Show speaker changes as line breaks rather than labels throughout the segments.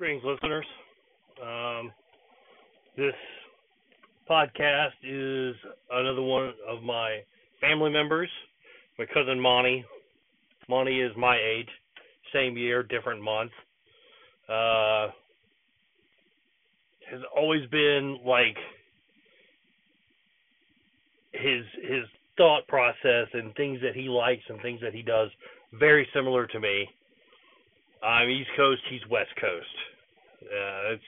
Greetings, listeners. Um, this podcast is another one of my family members. My cousin Monty. Monty is my age, same year, different month. Uh, has always been like his his thought process and things that he likes and things that he does very similar to me. I'm East Coast, he's West Coast. Uh, it's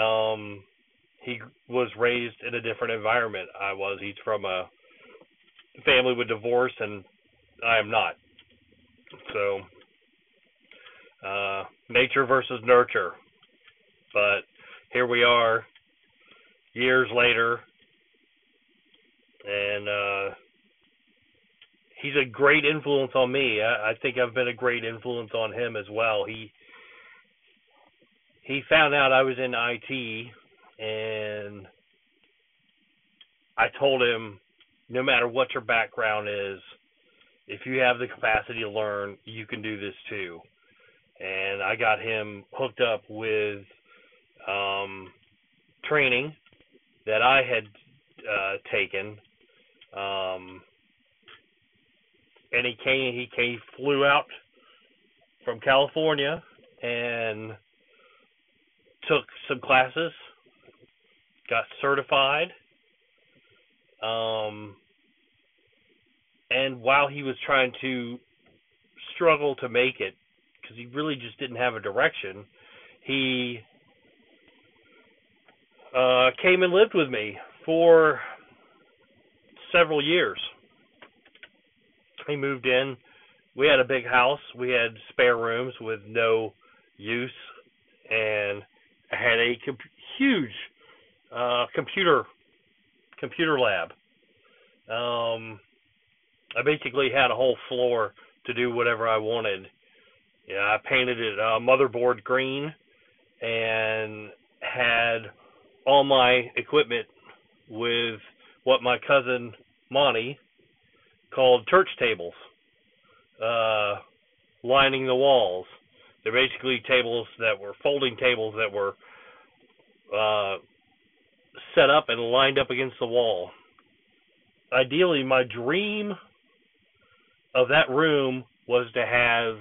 um he was raised in a different environment. I was. He's from a family with divorce and I am not. So uh nature versus nurture. But here we are years later and uh he's a great influence on me. I, I think I've been a great influence on him as well. He he found out I was in IT and I told him no matter what your background is, if you have the capacity to learn, you can do this too. And I got him hooked up with um, training that I had uh, taken. Um, and he came he came flew out from California and took some classes, got certified. Um and while he was trying to struggle to make it because he really just didn't have a direction, he uh came and lived with me for several years he moved in. We had a big house. We had spare rooms with no use, and I had a comp- huge uh, computer computer lab. Um, I basically had a whole floor to do whatever I wanted. Yeah, I painted it uh, motherboard green and had all my equipment with what my cousin Monty called church tables, uh, lining the walls. They're basically tables that were folding tables that were uh, set up and lined up against the wall. Ideally, my dream of that room was to have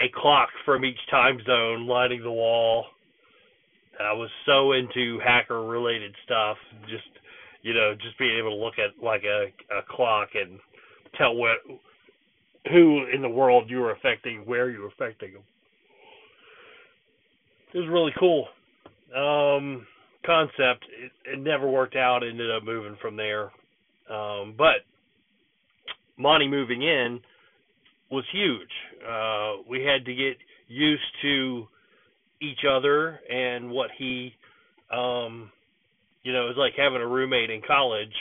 a clock from each time zone lining the wall. I was so into hacker related stuff, just you know, just being able to look at like a, a clock and tell what who in the world you were affecting, where you were affecting them. It was really cool. Um, concept. It, it never worked out. Ended up moving from there. Um, but Monty moving in was huge. Uh, we had to get used to each other and what he um, you know, it's like having a roommate in college,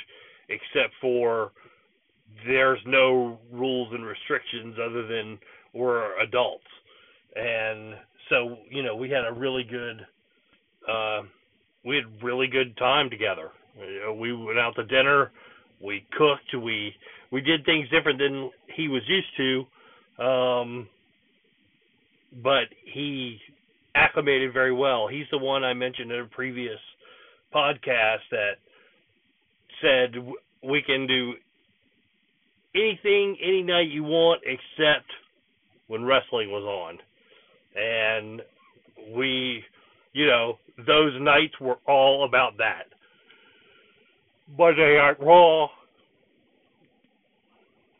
except for there's no rules and restrictions other than we're adults. And so, you know, we had a really good uh we had really good time together. We went out to dinner, we cooked, we we did things different than he was used to. Um but he acclimated very well. He's the one I mentioned in a previous podcast that said we can do anything any night you want except when wrestling was on. And we, you know, those nights were all about that. Monday Night Raw,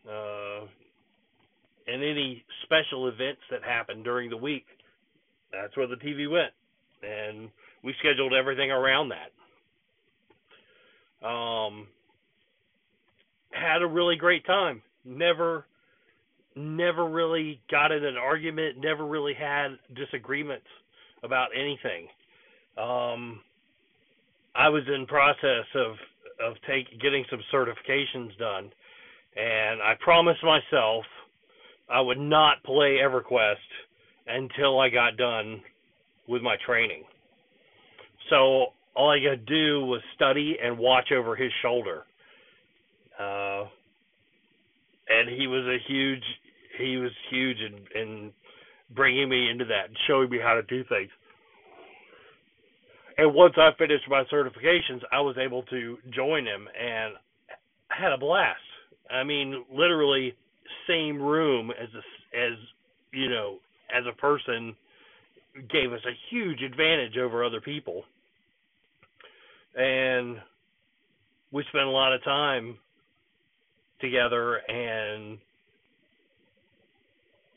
uh, and any special events that happened during the week. That's where the TV went. And we scheduled everything around that. Um, had a really great time. Never, never really got in an argument. Never really had disagreements about anything. Um, I was in process of of take getting some certifications done, and I promised myself I would not play EverQuest until I got done with my training. So all I got to do was study and watch over his shoulder. Uh, and he was a huge, he was huge in, in bringing me into that and showing me how to do things. And once I finished my certifications, I was able to join him and had a blast. I mean, literally same room as a, as you know as a person gave us a huge advantage over other people. And we spent a lot of time together and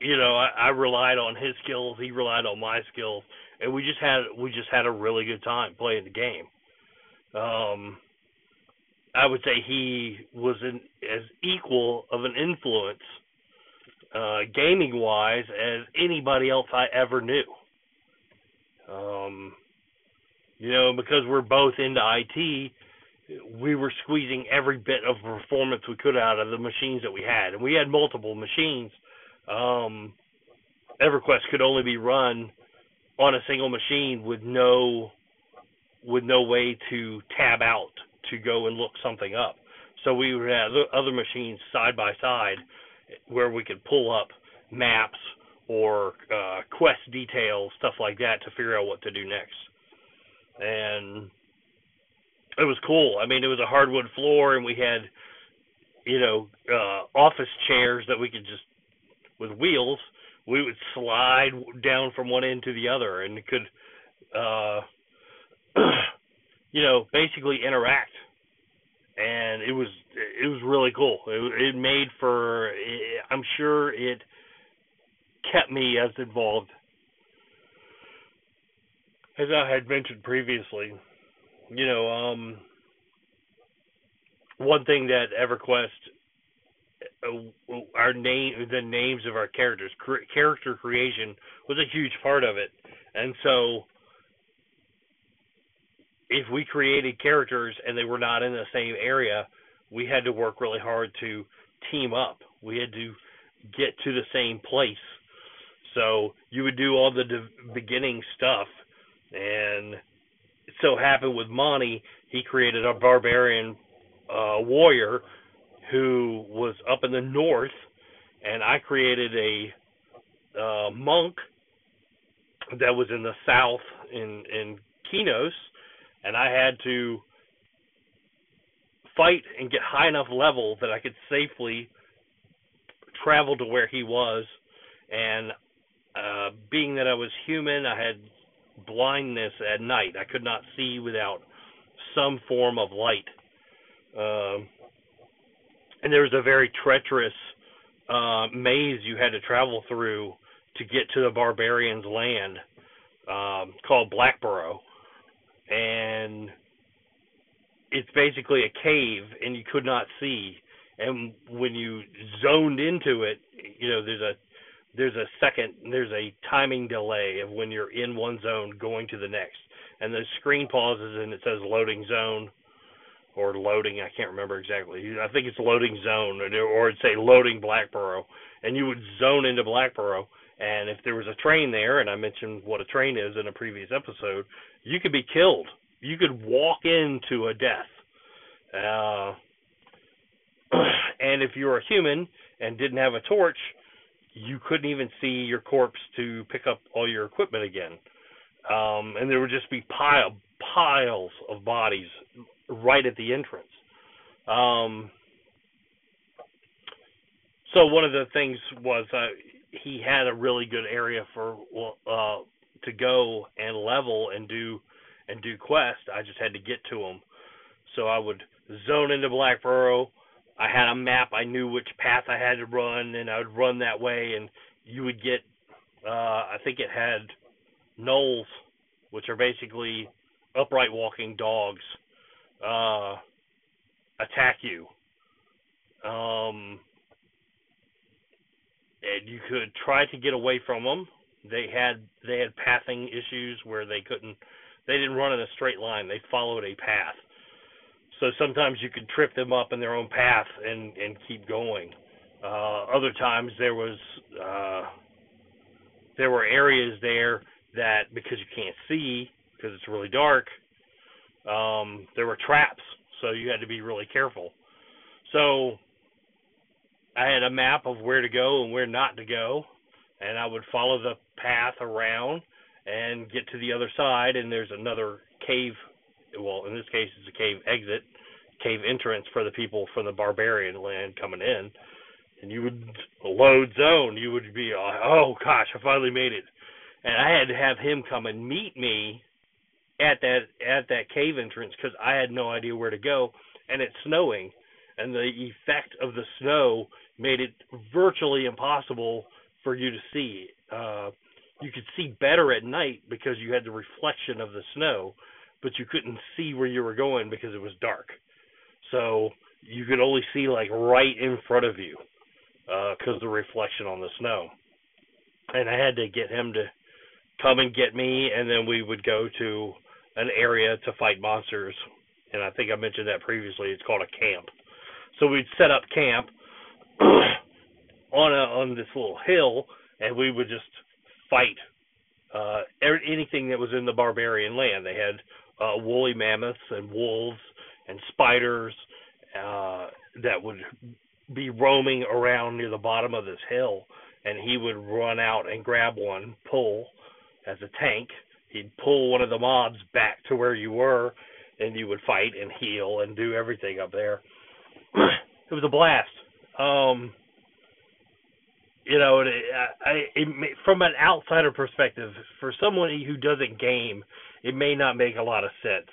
you know, I, I relied on his skills, he relied on my skills, and we just had we just had a really good time playing the game. Um I would say he was an, as equal of an influence uh gaming wise as anybody else I ever knew. Um you know, because we're both into IT, we were squeezing every bit of performance we could out of the machines that we had, and we had multiple machines. Um, EverQuest could only be run on a single machine with no with no way to tab out to go and look something up. So we would have other machines side by side where we could pull up maps or uh, quest details, stuff like that, to figure out what to do next. And it was cool. I mean, it was a hardwood floor, and we had, you know, uh, office chairs that we could just, with wheels, we would slide down from one end to the other, and could, uh, you know, basically interact. And it was it was really cool. It, it made for. I'm sure it kept me as involved as I had mentioned previously you know, um, one thing that EverQuest, uh, our name, the names of our characters, cr- character creation was a huge part of it, and so if we created characters and they were not in the same area, we had to work really hard to team up. We had to get to the same place. So you would do all the de- beginning stuff, and so happened with Monty, he created a barbarian uh, warrior who was up in the north, and I created a uh, monk that was in the south in in Qeynos, and I had to fight and get high enough level that I could safely travel to where he was. And uh, being that I was human, I had blindness at night. I could not see without some form of light. Um, and there was a very treacherous uh, maze you had to travel through to get to the barbarians' land um, called Blackburrow. And it's basically a cave, and you could not see. And when you zoned into it, you know, there's a there's a second there's a timing delay of when you're in one zone going to the next. And the screen pauses and it says loading zone or loading i can't remember exactly. I think it's loading zone or it'd say loading blackburrow and you would zone into blackburrow and if there was a train there and i mentioned what a train is in a previous episode you could be killed. You could walk into a death. Uh and if you were a human and didn't have a torch you couldn't even see your corpse to pick up all your equipment again. Um, and there would just be pile piles of bodies right at the entrance. Um, so one of the things was uh, he had a really good area for uh, to go and level and do and do quest. I just had to get to him. So I would zone into Blackburrow, I had a map. I knew which path I had to run, and I would run that way. And you would get, uh, I think it had gnolls, which are basically upright walking dogs, uh, attack you. Um, and you could try to get away from them. They had they had pathing issues where they couldn't they didn't run in a straight line. They followed a path so sometimes you could trip them up in their own path and and keep going. Uh, other times there was uh, there were areas there that because you can't see because it's really dark, um, there were traps, so you had to be really careful. So I had a map of where to go and where not to go, and I would follow the path around and get to the other side, and there's another cave. Well, in this case, it's a cave exit, cave entrance for the people from the barbarian land coming in. And you would load zone. You would be, oh gosh, I finally made it. And I had to have him come and meet me at that at that cave entrance because I had no idea where to go, and it's snowing, and the effect of the snow made it virtually impossible for you to see. Uh, you could see better at night because you had the reflection of the snow, but you couldn't see where you were going because it was dark. So you could only see like right in front of you because uh, the reflection on the snow. And I had to get him to come and get me, and then we would go to an area to fight monsters. And I think I mentioned that previously. It's called a camp. So we'd set up camp on a, on this little hill, and we would just fight uh, anything that was in the barbarian land. They had uh, woolly mammoths and wolves and spiders uh, that would be roaming around near the bottom of this hill, and he would run out and grab one, pull as a tank. He'd pull one of the mobs back to where you were, and you would fight and heal and do everything up there. it was a blast. Um, you know, it, I, it, from an outsider perspective, for someone who doesn't game, it may not make a lot of sense.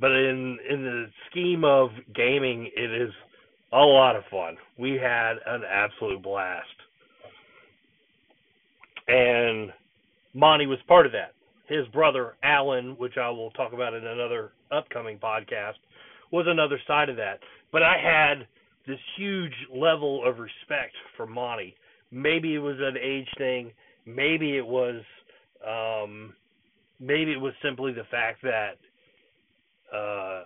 But in in the scheme of gaming, it is a lot of fun. We had an absolute blast, and Monty was part of that. His brother Alan, which I will talk about in another upcoming podcast, was another side of that. But I had this huge level of respect for Monty maybe it was an age thing. Maybe it was um, maybe it was simply the fact that uh,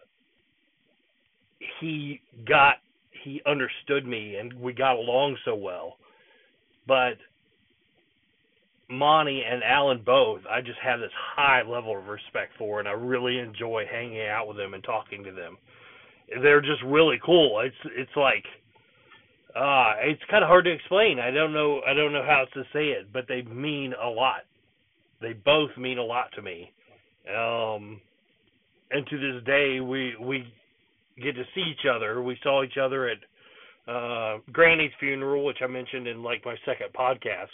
he got he understood me and we got along so well. But Monty and Alan both, I just have this high level of respect for, and I really enjoy hanging out with them and talking to them. They're just really cool. It's it's like uh, it's kind of hard to explain. I don't know. I don't know how to say it, but they mean a lot. They both mean a lot to me. Um, and to this day, we we get to see each other. We saw each other at uh, Granny's funeral, which I mentioned in like my second podcast.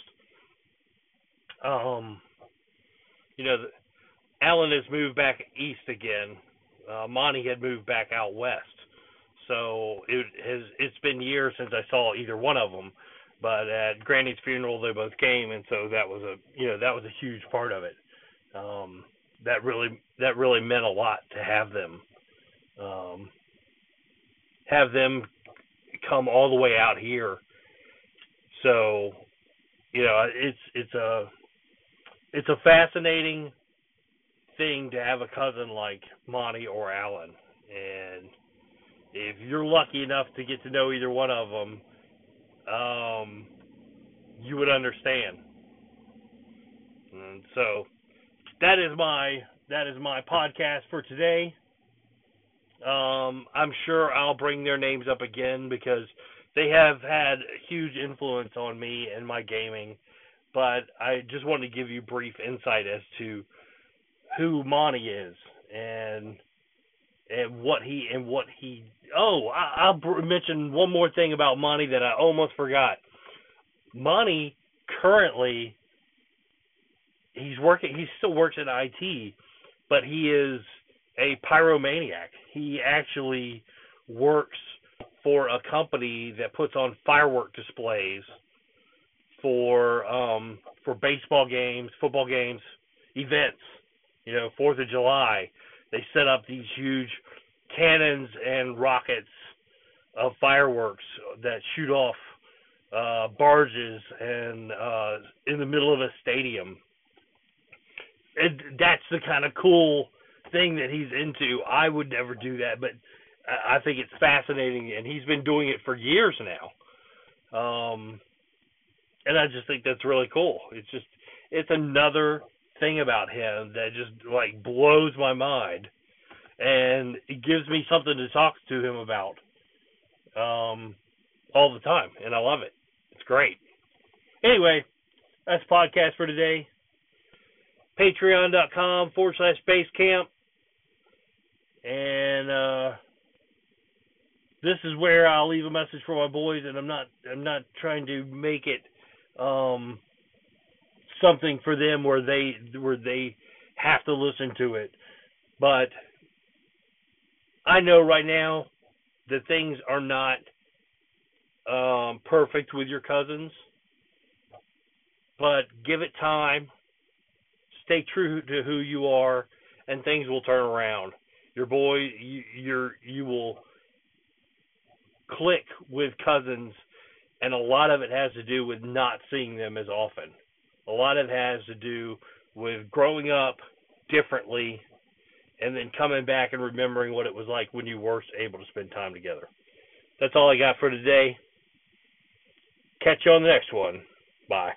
Um, you know, Alan has moved back east again. Uh, Monty had moved back out west. So it has it's been years since I saw either one of them. But at Granny's funeral, they both came, and so that was a you know that was a huge part of it. Um, that really that really meant a lot to have them um, have them come all the way out here. So you know it's it's a it's a fascinating thing to have a cousin like Monty or Alan, and if you're lucky enough to get to know either one of them, um, you would understand. And so that is my that is my podcast for today. Um, I'm sure I'll bring their names up again because they have had huge influence on me and my gaming. But I just wanted to give you brief insight as to who Monty is and and what he and what he. Oh, I, I'll mention one more thing about Monty that I almost forgot. Monty currently he's working. He still works at IT, but he is a pyromaniac. He actually works for a company that puts on firework displays for um for baseball games, football games, events. You know, Fourth of July they set up these huge cannons and rockets of fireworks that shoot off uh, barges and uh, in the middle of a stadium. That's the kind of cool thing that he's into. I would never do that, but I think it's fascinating, and he's been doing it for years now. Um, and I just think that's really cool. It's just it's another thing about him that just like blows my mind, and it gives me something to talk to him about um, all the time, and I love it. It's great. Anyway, That's podcast for today. Patreon.com forward slash base camp. And uh, this is where I'll leave a message for my boys, and I'm not I'm not trying to make it um, something for them where they where they have to listen to it, but I know right now that things are not um, perfect with your cousins, but give it time. Stay true to who you are, and things will turn around. Your boy, you, you're you will click with cousins, and a lot of it has to do with not seeing them as often. A lot of it has to do with growing up differently and then coming back and remembering what it was like when you were able to spend time together. That's all I got for today. Catch you on the next one. Bye.